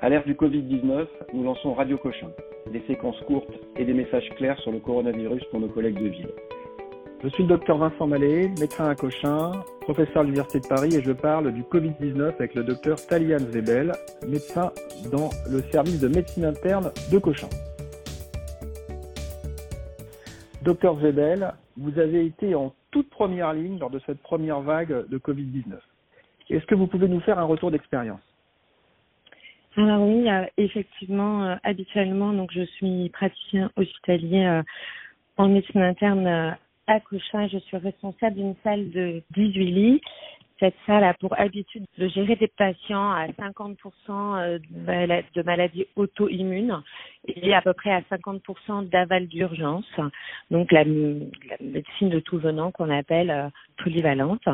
À l'ère du Covid-19, nous lançons Radio Cochin, des séquences courtes et des messages clairs sur le coronavirus pour nos collègues de ville. Je suis le docteur Vincent Mallet, médecin à Cochin, professeur à l'Université de Paris et je parle du Covid-19 avec le docteur Talian Zebel, médecin dans le service de médecine interne de Cochin. Docteur Zebel, vous avez été en toute première ligne lors de cette première vague de Covid-19. Est-ce que vous pouvez nous faire un retour d'expérience? Alors oui, euh, effectivement, euh, habituellement, donc je suis praticien hospitalier euh, en médecine interne à Cochin. Je suis responsable d'une salle de 18 lits. Cette salle a pour habitude de gérer des patients à 50% de maladies auto-immunes et à peu près à 50% d'aval d'urgence. Donc la, médecine de tout venant qu'on appelle polyvalente.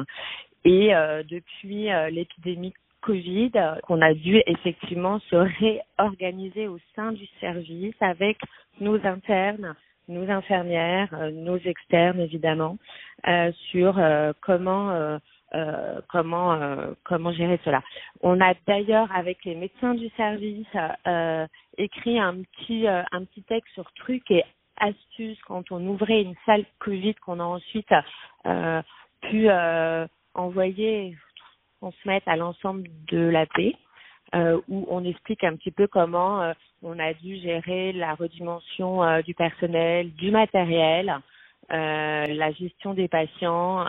Et depuis l'épidémie Covid qu'on a dû effectivement se réorganiser au sein du service avec nos internes, nos infirmières, euh, nos externes évidemment, euh, sur euh, comment comment comment gérer cela. On a d'ailleurs avec les médecins du service écrit un petit un petit texte sur trucs et astuces quand on ouvrait une salle Covid qu'on a ensuite pu envoyer on se mette à l'ensemble de la paix, euh, où on explique un petit peu comment euh, on a dû gérer la redimension euh, du personnel, du matériel, la gestion des patients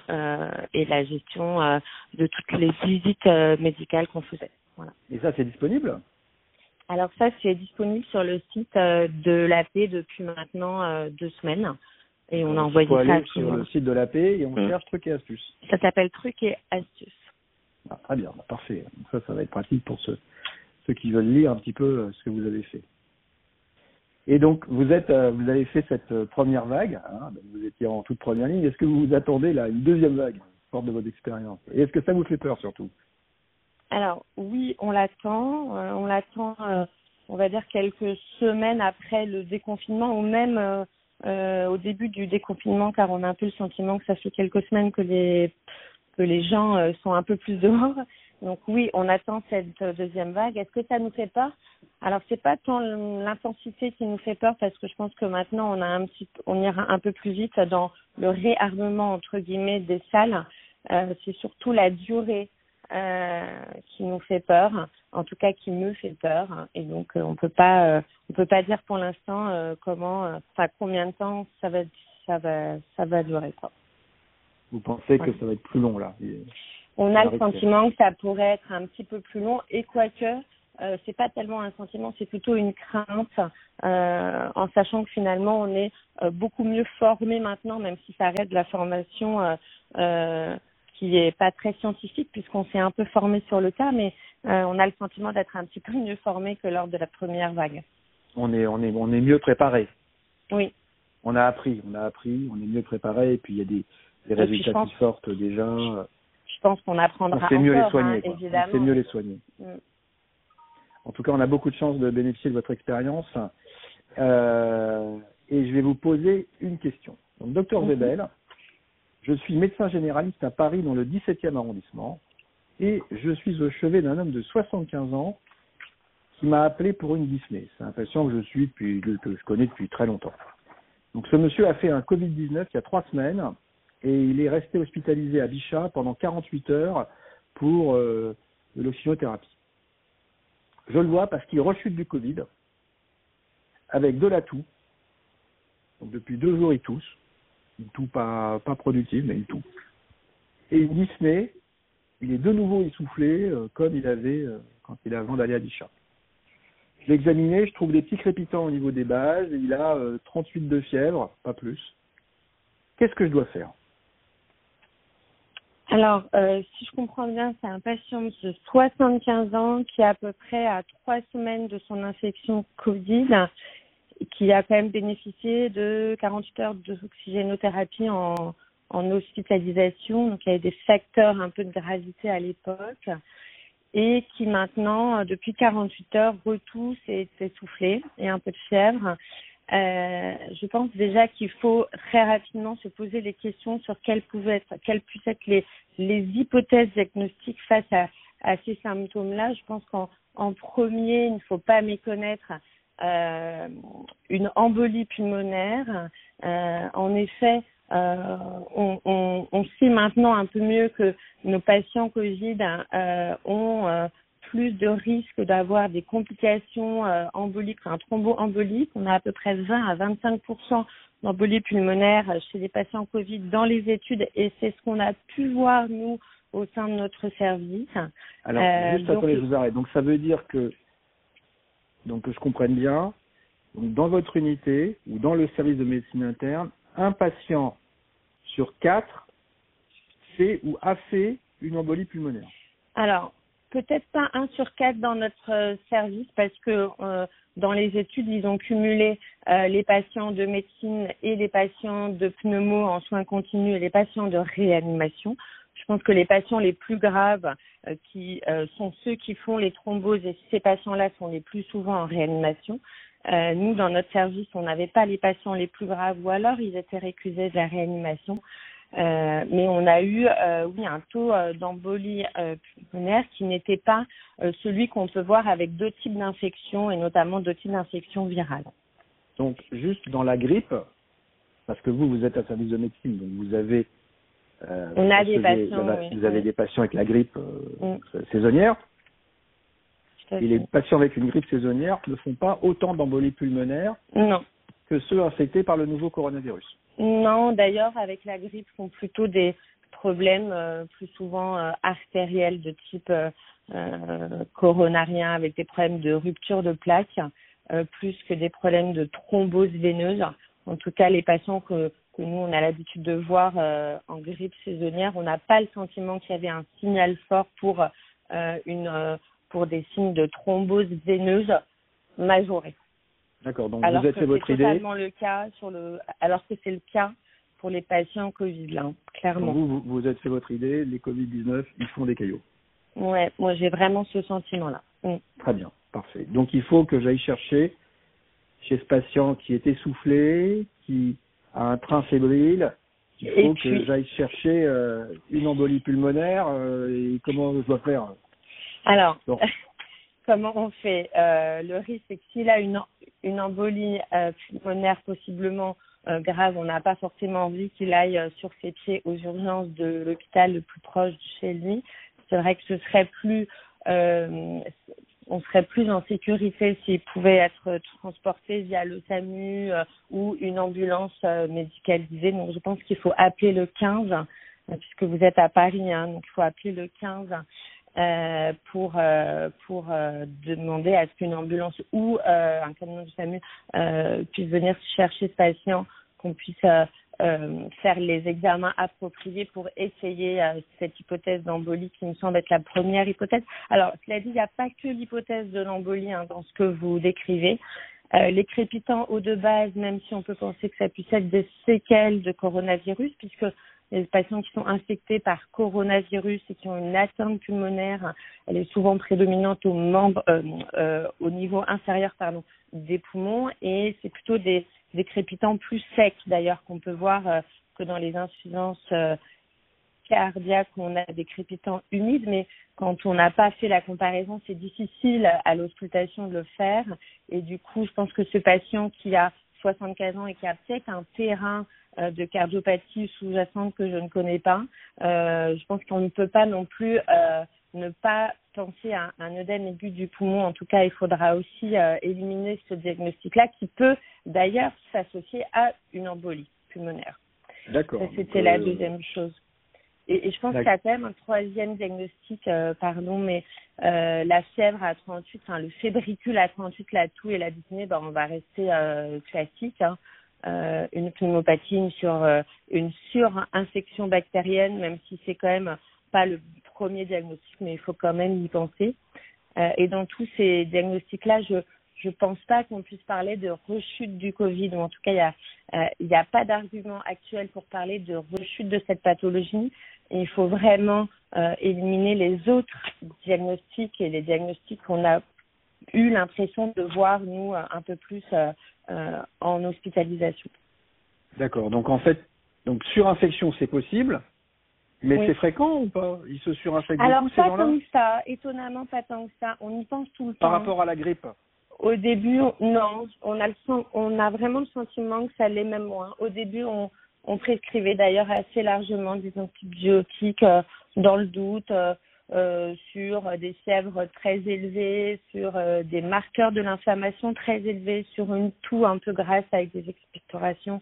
et la gestion de toutes les visites médicales qu'on faisait. Voilà. Et ça, c'est disponible? Alors ça, c'est disponible sur le site de l'AP depuis maintenant deux semaines. Et on a envoyé ça aller sur le site de l'AP et on mm. cherche trucs et astuces. Ça s'appelle trucs et astuces. Ah, très bien, bah, parfait. ça, ça va être pratique pour ceux, ceux qui veulent lire un petit peu euh, ce que vous avez fait. Et donc, vous êtes, euh, vous avez fait cette euh, première vague. Hein, vous étiez en toute première ligne. Est-ce que vous vous attendez là une deuxième vague, forte de votre expérience? Et est-ce que ça vous fait peur surtout? Alors oui, on l'attend. on l'attend. on va dire quelques semaines après le déconfinement ou même au début du déconfinement, car on a un peu le sentiment que ça fait quelques semaines que les que les gens euh, sont un peu plus dehors. Donc oui, on attend cette deuxième vague. Est-ce que ça nous fait peur? Alors c'est pas tant l'intensité qui nous fait peur parce que je pense que maintenant on a un petit, on ira un peu plus vite dans le réarmement entre guillemets des salles. Euh, c'est surtout la durée euh, qui nous fait peur, en tout cas qui me fait peur. Et donc on peut pas, on peut pas dire pour l'instant comment, enfin combien de temps ça va, ça va, ça va durer quoi. Vous pensez que ça va être plus long là On a le sentiment que ça pourrait être un petit peu plus long et quoique euh, c'est pas tellement un sentiment, c'est plutôt une crainte, euh, en sachant que finalement on est euh, beaucoup mieux formé maintenant, même si ça reste de la formation euh, euh, qui est pas très scientifique puisqu'on s'est un peu formé sur le tas, mais on a le sentiment d'être un petit peu mieux formé que lors de la première vague. On est on est on est mieux préparé. Oui. On a appris, on a appris, on est mieux préparé et puis il y a des les résultats qui sortent déjà. Je pense qu'on apprendra on sait mieux les soigner. Hein, évidemment. Sait mieux les soigner. Mm. En tout cas, on a beaucoup de chance de bénéficier de votre expérience. Euh, et je vais vous poser une question. Donc, docteur mm Webel, je suis médecin généraliste à Paris dans le 17e arrondissement et je suis au chevet d'un homme de 75 ans qui m'a appelé pour une dyspnée. C'est un patient que je suis depuis, que je connais depuis très longtemps. Donc ce monsieur a fait un Covid-19 il y a trois semaines et il est resté hospitalisé à Bichat pendant 48 heures pour euh, l'oxygénothérapie. Je le vois parce qu'il rechute du Covid avec de la toux. Donc depuis deux jours, il tousse. Une toux pas, pas productive, mais une toux. Et une dyspnée, il est de nouveau essoufflé euh, comme il avait euh, quand il avant d'aller à Bichat. Je l'ai examiné, je trouve des petits crépitants au niveau des bases, il a 38 de fièvre, pas plus. Qu'est-ce que je dois faire? Alors, euh, si je comprends bien, c'est un patient de 75 ans qui est à peu près à trois semaines de son infection Covid, qui a quand même bénéficié de 48 heures d'oxygénothérapie en, en hospitalisation. Donc, il y avait des facteurs un peu de gravité à l'époque et qui maintenant, depuis 48 heures, retousse et est essoufflé et un peu de fièvre. Euh, je pense déjà qu'il faut très rapidement se poser les questions sur quelles pouvaient être, quelles puissent être les, les hypothèses diagnostiques face à, à ces symptômes-là, je pense qu'en en premier, il ne faut pas méconnaître euh, une embolie pulmonaire. Euh, en effet, euh, on, on, on, sait maintenant un peu mieux que nos patients Covid euh, ont euh, plus de risques d'avoir des complications euh, emboliques, un thromboembolique. On a à peu près 20 à 25% d'embolie pulmonaire chez les patients Covid dans les études et c'est ce qu'on a pu voir nous au sein de notre service. Alors, euh, juste attendez, je vous arrête. Donc, ça veut dire que, donc que je comprenne bien, donc, dans votre unité ou dans le service de médecine interne, un patient sur quatre fait ou a fait une embolie pulmonaire. Alors, peut-être pas un sur quatre dans notre euh, service parce que euh, dans les études, ils ont cumulé euh, les patients de médecine et les patients de pneumo en soins continus et les patients de réanimation. Je pense que les patients les plus graves, euh, qui euh, sont ceux qui font les thromboses, et ces patients-là sont les plus souvent en réanimation. Euh, nous, dans notre service, on n'avait pas les patients les plus graves, ou alors ils étaient récusés de la réanimation. Mais on a eu, oui, un taux d'embolie pulmonaire qui n'était pas celui qu'on peut voir avec d'autres types d'infections, et notamment d'autres types d'infections virales. Donc, juste dans la grippe, parce que vous, vous êtes un service de médecine, donc vous avez euh, on a des patients. Vous avez des patients avec la grippe euh, mm. saisonnière. Et les patients avec une grippe saisonnière ne font pas autant d'embolie pulmonaire non. que ceux infectés par le nouveau coronavirus. Non, d'ailleurs, avec la grippe, font plutôt des problèmes euh, plus souvent artériels de type coronarien, avec des problèmes de rupture de plaques, plus que des problèmes de thrombose veineuse. En tout cas, les patients que que nous, on a l'habitude de voir euh, en grippe saisonnière, on n'a pas le sentiment qu'il y avait un signal fort pour, euh, une, euh, pour des signes de thrombose veineuse majorée. D'accord, donc vous êtes fait votre idée. totalement le cas sur le, alors que c'est le cas pour les patients Covid, là, clairement. vous, vous, vous êtes fait votre idée, les Covid-19, ils font des caillots. Ouais, moi j'ai vraiment ce sentiment-là. Mm. Très bien, parfait. Donc il faut que j'aille chercher chez ce patient qui est essoufflé, qui un train fébrile, il faut que j'aille chercher euh, une embolie pulmonaire euh, et comment je dois faire Alors, comment on fait euh, Le risque, c'est que s'il a une, une embolie pulmonaire possiblement grave, on n'a pas forcément envie qu'il aille sur ses pieds aux urgences de l'hôpital le plus proche de chez lui. C'est vrai que ce serait plus on serait plus en sécurité s'il pouvait être transporté via le SAMU euh, ou une ambulance euh, médicalisée. Donc je pense qu'il faut appeler le 15 euh, puisque vous êtes à Paris, hein, donc il faut appeler le 15 euh, pour pour demander à ce qu'une ambulance ou un camion du SAMU puisse venir chercher ce patient, qu'on puisse euh, faire les examens appropriés pour essayer euh, cette hypothèse d'embolie qui me semble être la première hypothèse. Alors, cela dit, il n'y a pas que l'hypothèse de l'embolie hein, dans ce que vous décrivez. Euh, les crépitants eau de base, même si on peut penser que ça puisse être des séquelles de coronavirus, puisque les patients qui sont infectés par coronavirus et qui ont une atteinte pulmonaire, elle est souvent prédominante au, membre, euh, au niveau inférieur pardon, des poumons et c'est plutôt des crépitants plus secs d'ailleurs qu'on peut voir euh, que dans les insuffisances euh, cardiaques où on a des crépitants humides, mais quand on n'a pas fait la comparaison, c'est difficile à l'auscultation de le faire. Et du coup, je pense que ce patient qui a 75 ans et qui a peut-être un terrain euh, de cardiopathie sous-jacente que je ne connais pas, je pense qu'on ne peut pas non plus ne pas penser à un œdème aigu du poumon. En tout cas, il faudra aussi euh, éliminer ce diagnostic-là qui peut d'ailleurs s'associer à une embolie pulmonaire. D'accord. C'était la euh, deuxième chose. Et, je pense qu'il y a quand même un troisième diagnostic, euh, pardon, mais la fièvre à 38, enfin le fébricule à 38, la toux et la dyspnée, ben, on va rester classique. Hein. Une pneumopathie, sur, une surinfection bactérienne, même si c'est quand même pas le premier diagnostic, mais il faut quand même y penser. Euh, et dans tous ces diagnostics-là, je je pense pas qu'on puisse parler de rechute du Covid, ou en tout cas, il y a, euh, il n'y a pas d'argument actuel pour parler de rechute de cette pathologie. Il faut vraiment euh, éliminer les autres diagnostics et les diagnostics qu'on a eu l'impression de voir, nous, un peu plus en hospitalisation. D'accord. Donc, en fait, donc surinfection, c'est possible, Mais Oui. c'est fréquent ou pas? Ils se surinfectent Alors beaucoup pas tant que ça, étonnamment pas tant que ça. On y pense tout le Par temps. rapport à la grippe? Au début, on- non, on a le sen- on a vraiment le sentiment que ça l'est même moins. Au début, on, on prescrivait d'ailleurs assez largement des antibiotiques euh, dans le doute, euh, euh, sur des fièvres très élevées, sur euh, des marqueurs de l'inflammation très élevés, sur une toux un peu grasse avec des expectorations.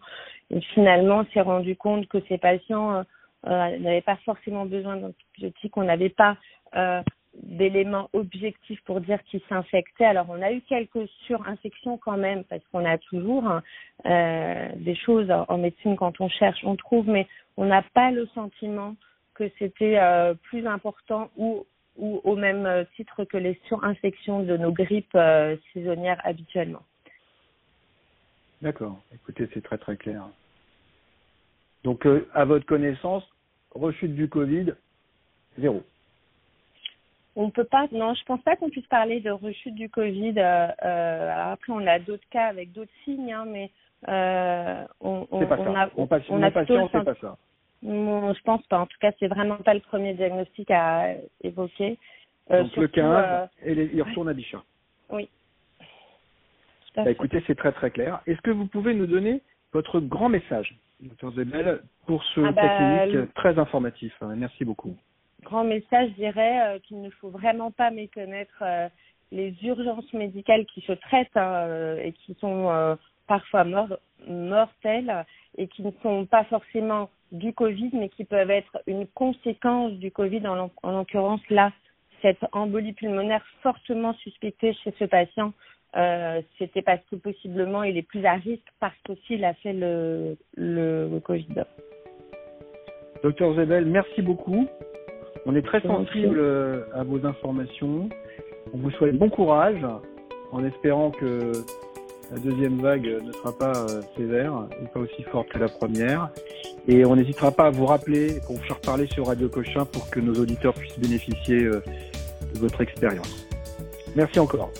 Et finalement, on s'est rendu compte que ces patients euh, euh, n'avaient pas forcément besoin d'antibiotiques, on n'avait pas euh, d'éléments objectifs pour dire qu'ils s'infectaient. Alors on a eu quelques surinfections quand même, parce qu'on a toujours hein, euh, des choses en médecine quand on cherche, on trouve, mais on n'a pas le sentiment que c'était euh, plus important ou, ou au même euh, titre que les surinfections de nos grippes euh, saisonnières habituellement. D'accord. Écoutez, c'est très très clair. Donc, euh, à votre connaissance, rechute du Covid, zéro. On peut pas, non, je pense pas qu'on puisse parler de rechute du Covid. alors après, on a d'autres cas avec d'autres signes, hein, mais on, on, pas on ça. a, on c'est pas ça. Non, je pense pas. En tout cas, c'est vraiment pas le premier diagnostic à évoquer. Euh, Donc, le surtout, 15, euh, et les- il retourne à Bichat. oui. Bah, écoutez, c'est très très clair. Est-ce que vous pouvez nous donner votre grand message, Dr Zebel, pour ce Ah bah, le- très informatif Merci beaucoup. grand message, je dirais euh, qu'il ne faut vraiment pas méconnaître euh, les urgences médicales qui se traitent hein, euh, et qui sont parfois mor- mortelles et qui ne sont pas forcément du Covid, mais qui peuvent être une conséquence du Covid, en, l'occurrence là, cette embolie pulmonaire fortement suspectée chez ce patient. euh, c'était parce que possiblement il est plus à risque parce qu'aussi a fait le, le, le Covid. Docteur Zebel, merci beaucoup. On est très sensible euh, à vos informations. On vous souhaite bon courage en espérant que la deuxième vague ne sera pas euh, sévère et pas aussi forte que la première. Et on n'hésitera pas à vous rappeler pour vous faire parler sur Radio Cochin pour que nos auditeurs puissent bénéficier euh, de votre expérience. Merci encore.